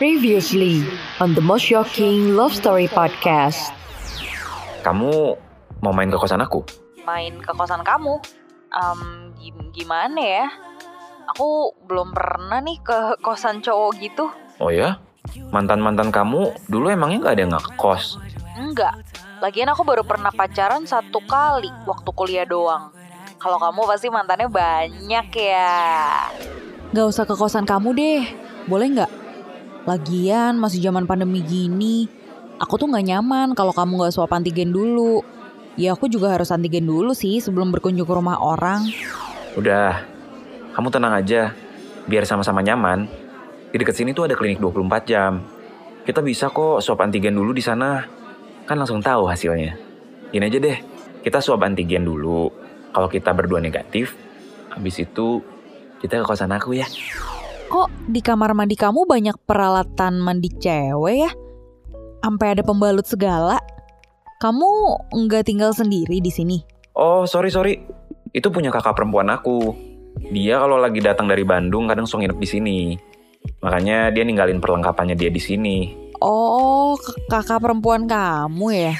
Previously on the most shocking love story podcast. Kamu mau main ke kosan aku? main ke kosan kamu. Em, gim- gimana ya? Aku belum pernah nih ke kosan cowok gitu. Oh ya? Mantan-mantan kamu dulu emangnya nggak ada yang ngekos? Enggak. Lagian aku baru pernah pacaran satu kali waktu kuliah doang. Kalau kamu pasti mantannya banyak ya. Gak usah ke kosan kamu deh, boleh nggak? Lagian masih zaman pandemi gini, aku tuh nggak nyaman kalau kamu nggak swab antigen dulu. Ya aku juga harus antigen dulu sih sebelum berkunjung ke rumah orang. Udah, kamu tenang aja. Biar sama-sama nyaman. Di dekat sini tuh ada klinik 24 jam. Kita bisa kok swab antigen dulu di sana. Kan langsung tahu hasilnya. Gini aja deh, kita swab antigen dulu. Kalau kita berdua negatif, habis itu kita ke kosan aku ya. Kok di kamar mandi kamu banyak peralatan mandi cewek ya? Sampai ada pembalut segala. Kamu nggak tinggal sendiri di sini? Oh, sorry sorry. Itu punya kakak perempuan aku. Dia kalau lagi datang dari Bandung kadang suka nginep di sini. Makanya dia ninggalin perlengkapannya dia di sini. Oh, kakak perempuan kamu ya?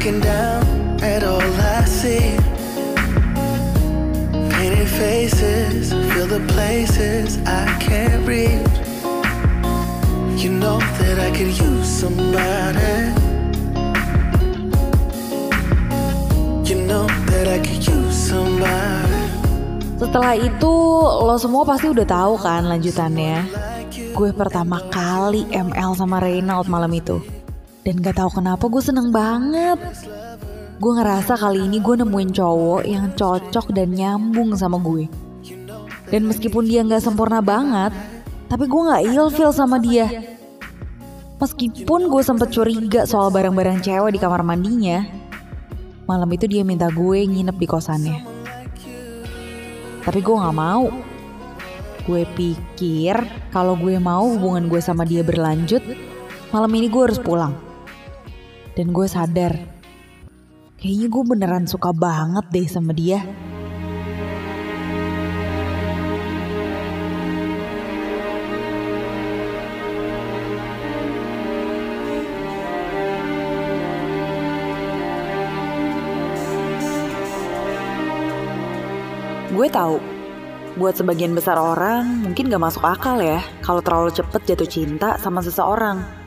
Looking down at all I see. Painted faces, feel the places I can't reach. You know that I could use somebody. You know that I could use somebody. Setelah itu lo semua pasti udah tahu kan lanjutannya. Gue pertama kali ML sama Reynald malam itu. Dan gak tahu kenapa gue seneng banget. Gue ngerasa kali ini gue nemuin cowok yang cocok dan nyambung sama gue. Dan meskipun dia gak sempurna banget, tapi gue gak ilfeel sama dia. Meskipun gue sempet curiga soal barang-barang cewek di kamar mandinya, malam itu dia minta gue nginep di kosannya. Tapi gue gak mau. Gue pikir kalau gue mau hubungan gue sama dia berlanjut, malam ini gue harus pulang. Dan gue sadar, kayaknya gue beneran suka banget deh sama dia. Gue tahu, buat sebagian besar orang mungkin gak masuk akal ya kalau terlalu cepet jatuh cinta sama seseorang.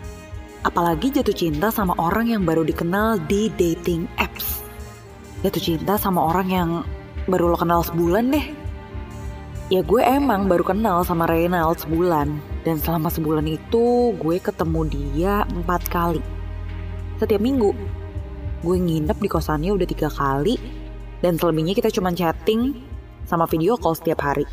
Apalagi jatuh cinta sama orang yang baru dikenal di dating apps. Jatuh cinta sama orang yang baru lo kenal sebulan deh. Ya gue emang baru kenal sama Reynald sebulan. Dan selama sebulan itu gue ketemu dia empat kali. Setiap minggu. Gue nginep di kosannya udah tiga kali. Dan selebihnya kita cuma chatting sama video call setiap hari.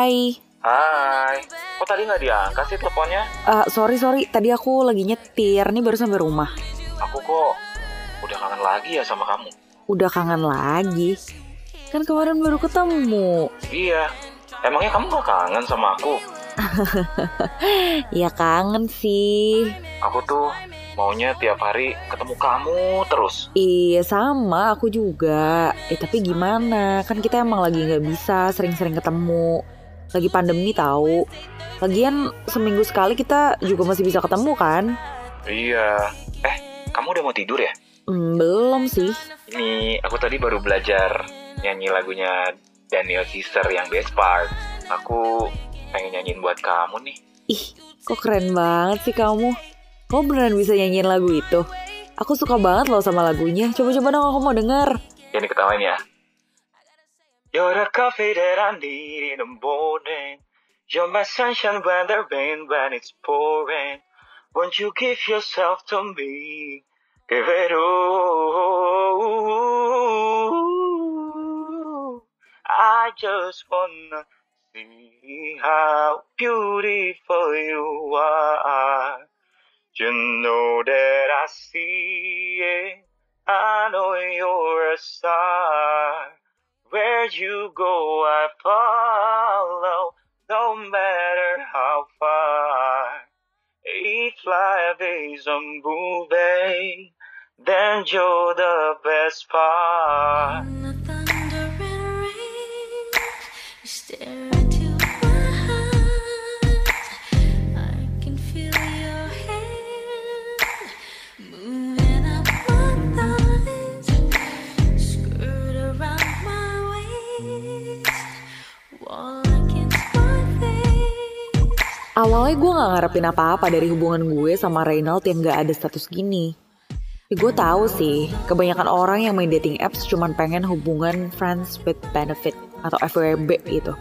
Hai, Hai, kok tadi nggak diangkat sih teleponnya? Eh, sorry sorry, tadi aku lagi nyetir, nih baru sampai rumah. Aku kok udah kangen lagi ya sama kamu. Udah kangen lagi. Kan kemarin baru ketemu. Iya, emangnya kamu gak kangen sama aku? Ya kangen sih. Aku tuh maunya tiap hari ketemu kamu terus. Iya sama, aku juga. Eh tapi gimana? Kan kita emang lagi nggak bisa sering-sering ketemu. Lagi pandemi tahu. Lagian seminggu sekali kita juga masih bisa ketemu kan? Iya. Eh, kamu udah mau tidur ya? Hmm, belum sih. Ini aku tadi baru belajar nyanyi lagunya Daniel Caesar yang best part. Aku pengen nyanyiin buat kamu nih. Ih, kok keren banget sih kamu. Kamu beneran bisa nyanyiin lagu itu? Aku suka banget loh sama lagunya. Coba-coba dong aku mau denger. Ini ketawain ya. You're the coffee that I need in the morning. You're my sunshine when the rain when it's pouring. Won't you give yourself to me? Give it all. I just wanna see how beautiful you are. You know that I see it. I know you're a star. You go, I follow, no matter how far. If life is a movie, then you're the best part. In the thunder and rain, you stare Awalnya gue gak ngarepin apa-apa dari hubungan gue sama Reynald yang gak ada status gini. Ya, gue tahu sih, kebanyakan orang yang main dating apps cuman pengen hubungan friends with benefit atau FWB gitu.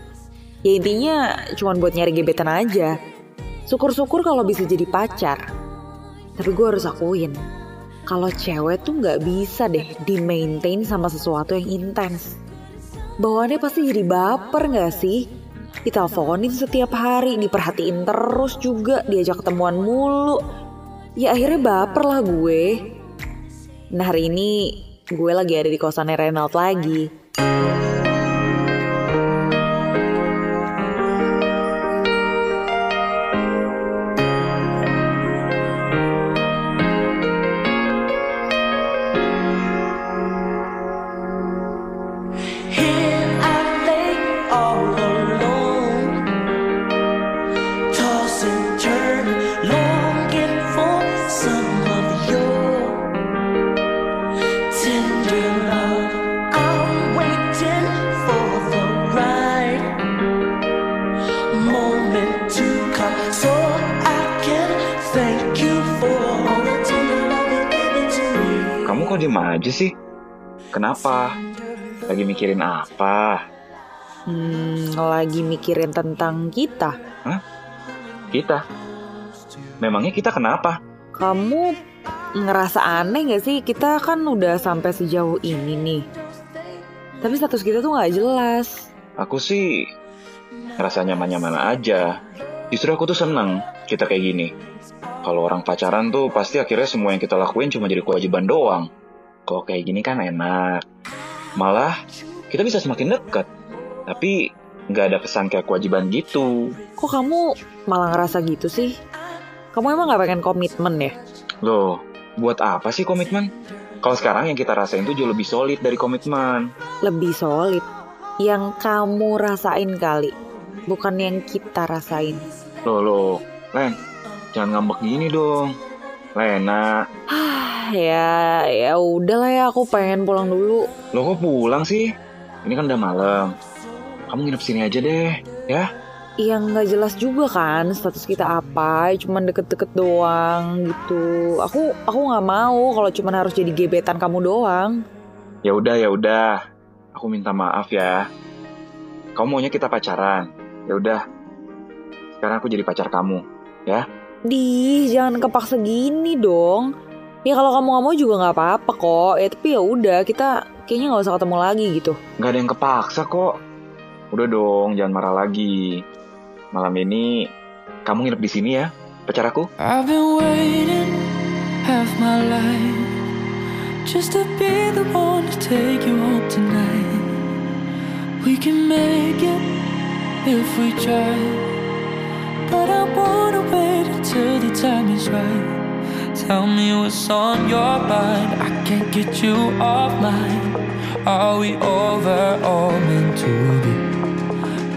Ya intinya cuman buat nyari gebetan aja. Syukur-syukur kalau bisa jadi pacar. Tapi gue harus akuin, kalau cewek tuh nggak bisa deh di maintain sama sesuatu yang intens. Bawaannya pasti jadi baper gak sih? Diteleponin setiap hari, diperhatiin terus juga, diajak ketemuan mulu. Ya akhirnya baper lah gue. Nah hari ini gue lagi ada di kosannya Reynald lagi. Kok diem aja sih? Kenapa? Lagi mikirin apa? Hmm, lagi mikirin tentang kita. Kita? Memangnya kita kenapa? Kamu ngerasa aneh gak sih? Kita kan udah sampai sejauh ini nih. Tapi status kita tuh gak jelas. Aku sih ngerasa nyaman-nyaman aja. Justru aku tuh seneng kita kayak gini. Kalau orang pacaran tuh pasti akhirnya semua yang kita lakuin cuma jadi kewajiban doang. Kalau kayak gini kan enak. Malah kita bisa semakin dekat. Tapi nggak ada kesan kayak kewajiban gitu. Kok kamu malah ngerasa gitu sih? Kamu emang gak pengen komitmen ya? Loh, buat apa sih komitmen? Kalau sekarang yang kita rasain tuh jauh lebih solid dari komitmen. Lebih solid. Yang kamu rasain kali. Bukan yang kita rasain. Loh, loh, Len, jangan ngambek gini dong. Lena, ya, ya udahlah ya aku pengen pulang dulu. lo kok pulang sih? Ini kan udah malam. Kamu nginep sini aja deh, ya? Yang nggak jelas juga kan status kita apa, cuman deket-deket doang gitu. Aku aku nggak mau kalau cuman harus jadi gebetan kamu doang. Ya udah, ya udah. Aku minta maaf ya. Kamu maunya kita pacaran. Ya udah. Sekarang aku jadi pacar kamu, ya? Di, jangan kepaksa gini dong. Ya kalau kamu nggak mau juga nggak apa-apa kok. Ya tapi ya udah kita kayaknya nggak usah ketemu lagi gitu. Gak ada yang kepaksa kok. Udah dong, jangan marah lagi. Malam ini kamu nginep di sini ya, pacar aku. I've been waiting half my life just to be the one to take you home tonight. We can make it if we try, but I wanna wait until the time is right. Tell me what's on your mind. I can't get you off mine. Are we over or meant to be?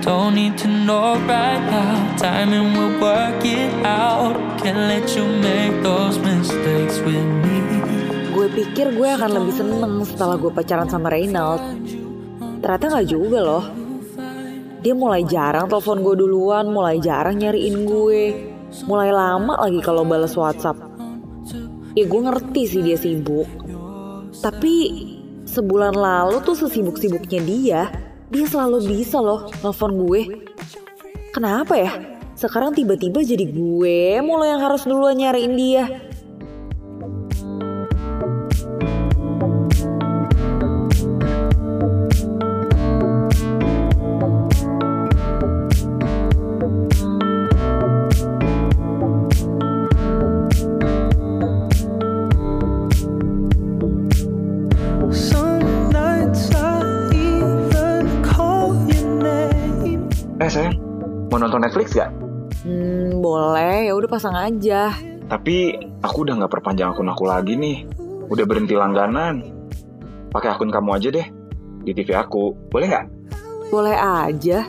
Don't need to know right now. Timing will work it out. Can't let you make those mistakes with me. Gue pikir gue akan lebih seneng setelah gue pacaran sama Reynald. Ternyata nggak juga loh. Dia mulai jarang telepon gue duluan, mulai jarang nyariin gue. Mulai lama lagi kalau balas WhatsApp. Ya gue ngerti sih dia sibuk. Tapi sebulan lalu tuh sesibuk-sibuknya dia, dia selalu bisa loh nelfon gue. Kenapa ya? Sekarang tiba-tiba jadi gue mulai yang harus duluan nyariin dia. Netflix gak? Hmm, boleh, ya udah pasang aja. Tapi aku udah nggak perpanjang akun aku lagi nih. Udah berhenti langganan. Pakai akun kamu aja deh. Di TV aku. Boleh nggak? Boleh aja.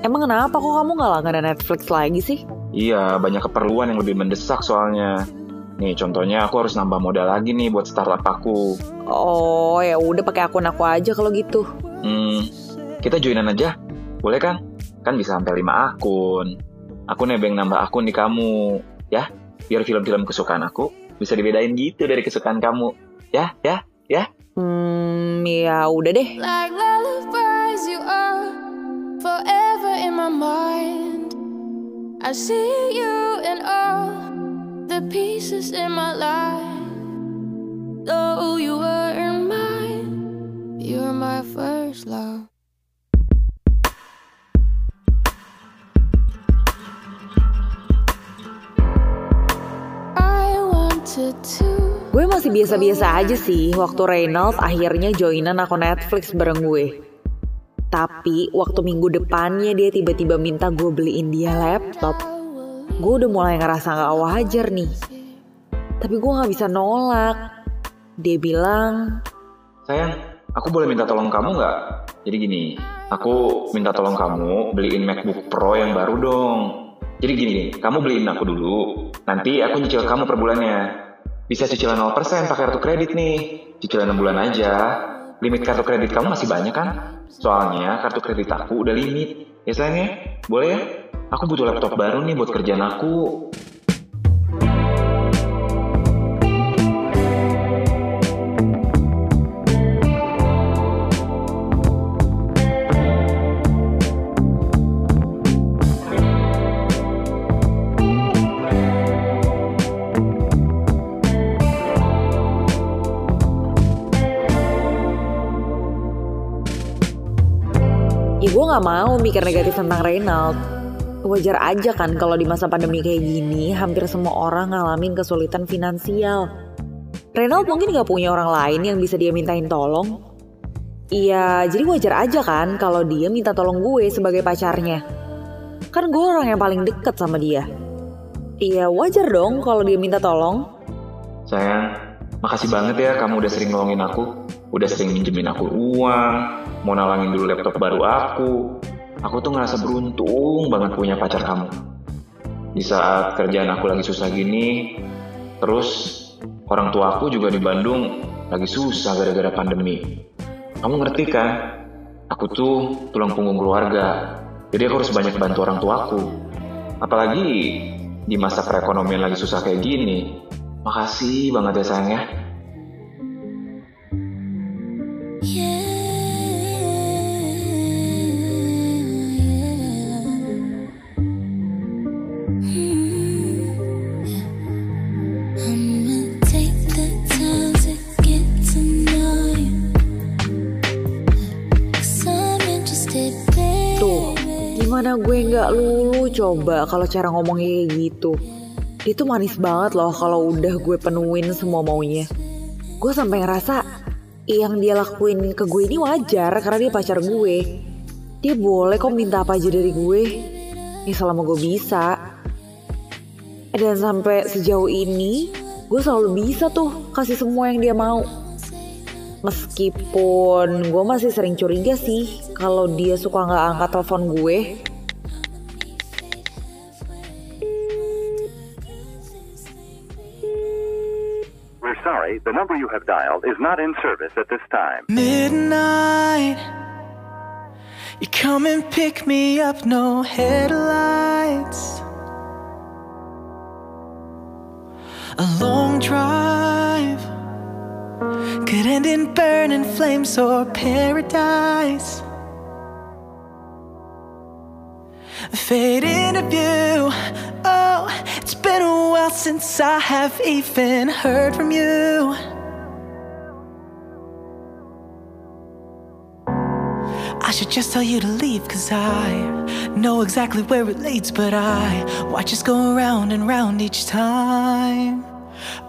Emang kenapa kok kamu nggak langganan Netflix lagi sih? Iya, banyak keperluan yang lebih mendesak soalnya. Nih, contohnya aku harus nambah modal lagi nih buat startup aku. Oh, ya udah pakai akun aku aja kalau gitu. Hmm, kita joinan aja. Boleh kan? Kan bisa sampai 5 akun. Aku nebeng nambah akun di kamu, ya. Biar film-film kesukaan aku bisa dibedain gitu dari kesukaan kamu. Ya, ya, ya. Hmm, ya udah deh. Like lullabies, you are forever in my mind. I see you in all the pieces in my life. Though you weren't mine, you're my first love. Gue masih biasa-biasa aja sih waktu Reynolds akhirnya joinan akun Netflix bareng gue. Tapi waktu minggu depannya dia tiba-tiba minta gue beliin dia laptop. Gue udah mulai ngerasa gak wajar nih. Tapi gue gak bisa nolak. Dia bilang, Sayang, aku boleh minta tolong kamu nggak? Jadi gini, aku minta tolong kamu beliin MacBook Pro yang baru dong. Jadi gini, kamu beliin aku dulu, nanti aku nyicil kamu per bulannya. Bisa cicilan 0% pakai kartu kredit nih. Cicilan 6 bulan aja. Limit kartu kredit kamu masih banyak kan? Soalnya kartu kredit aku udah limit. Ya sayang ya? Boleh ya? Aku butuh laptop baru nih buat kerjaan aku. Ya gue gak mau mikir negatif tentang Reynald. Wajar aja kan kalau di masa pandemi kayak gini hampir semua orang ngalamin kesulitan finansial. Reynald mungkin gak punya orang lain yang bisa dia mintain tolong. Iya, jadi wajar aja kan kalau dia minta tolong gue sebagai pacarnya. Kan gue orang yang paling deket sama dia. Iya, wajar dong kalau dia minta tolong. Sayang, makasih banget ya kamu udah sering nolongin aku. Udah sering minjemin aku uang, mau nalangin dulu laptop baru aku. Aku tuh ngerasa beruntung banget punya pacar kamu. Di saat kerjaan aku lagi susah gini, terus orang tua aku juga di Bandung lagi susah gara-gara pandemi. Kamu ngerti kan? Aku tuh tulang punggung keluarga, jadi aku harus banyak bantu orang tuaku. Apalagi di masa perekonomian lagi susah kayak gini. Makasih banget ya sayang ya. Gue nggak lulu coba kalau cara ngomongnya kayak gitu. Dia tuh manis banget loh kalau udah gue penuhin semua maunya. Gue sampai ngerasa yang dia lakuin ke gue ini wajar karena dia pacar gue. Dia boleh kok minta apa aja dari gue. Ya selama gue bisa. Dan sampai sejauh ini gue selalu bisa tuh kasih semua yang dia mau. Meskipun gue masih sering curiga sih kalau dia suka nggak angkat telepon gue. Sorry, the number you have dialed is not in service at this time. Midnight, you come and pick me up, no headlights. A long drive could end in burning flames or paradise. Fade interview. Oh, it's been a while since I have even heard from you. I should just tell you to leave, cause I know exactly where it leads, but I watch us go round and round each time.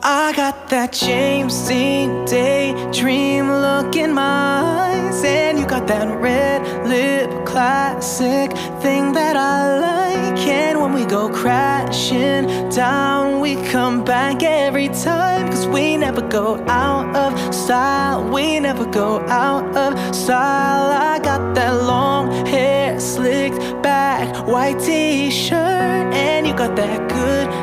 I got that James Dean daydream look in my eyes, and you got that red lip classic thing that I like. And when we go crashing down, we come back every time. Cause we never go out of style, we never go out of style. I got that long hair slicked back, white t shirt, and you got that good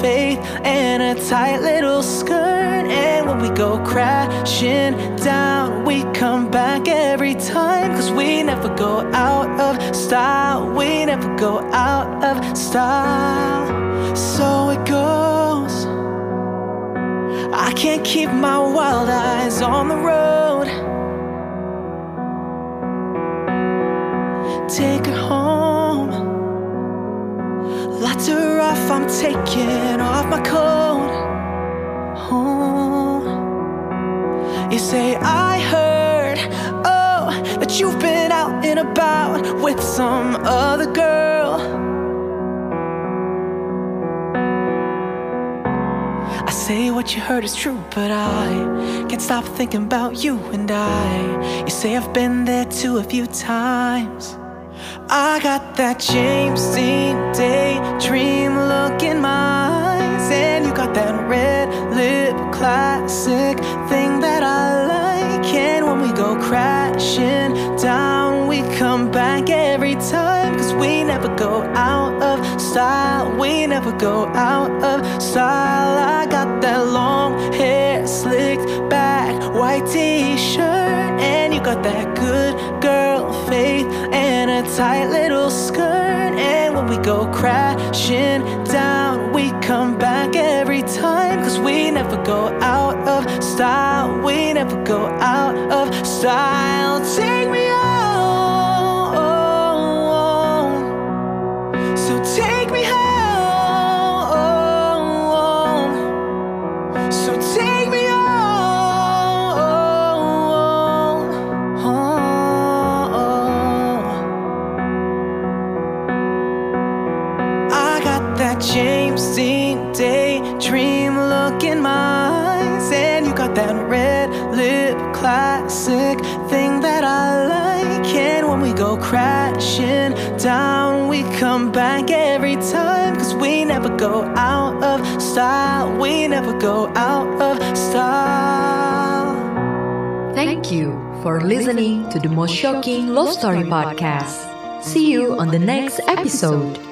faith and a tight little skirt. And when we go crashing down, we come back every time. Cause we never go out of style, we never go out of style. So it goes. I can't keep my wild eyes on the road. Taking off my coat. Oh, you say I heard, oh, that you've been out and about with some other girl. I say what you heard is true, but I can't stop thinking about you and I. You say I've been there too a few times. I got that James Dean daydream look in my eyes, and you got that red lip classic thing that I like. And when we go crashing down, we come back every time, cause we never go out of style, we never go out of style. I got that long hair slicked back, white t shirt, and you got that tight little skirt. And when we go crashing down, we come back every time. Cause we never go out of style, we never go out of style. Take me that James Dean daydream look in my eyes, and you got that red lip classic thing that I like. And when we go crashing down, we come back every time, cause we never go out of style, we never go out of style. Thank you for listening to the most shocking love story podcast. See you on the next episode.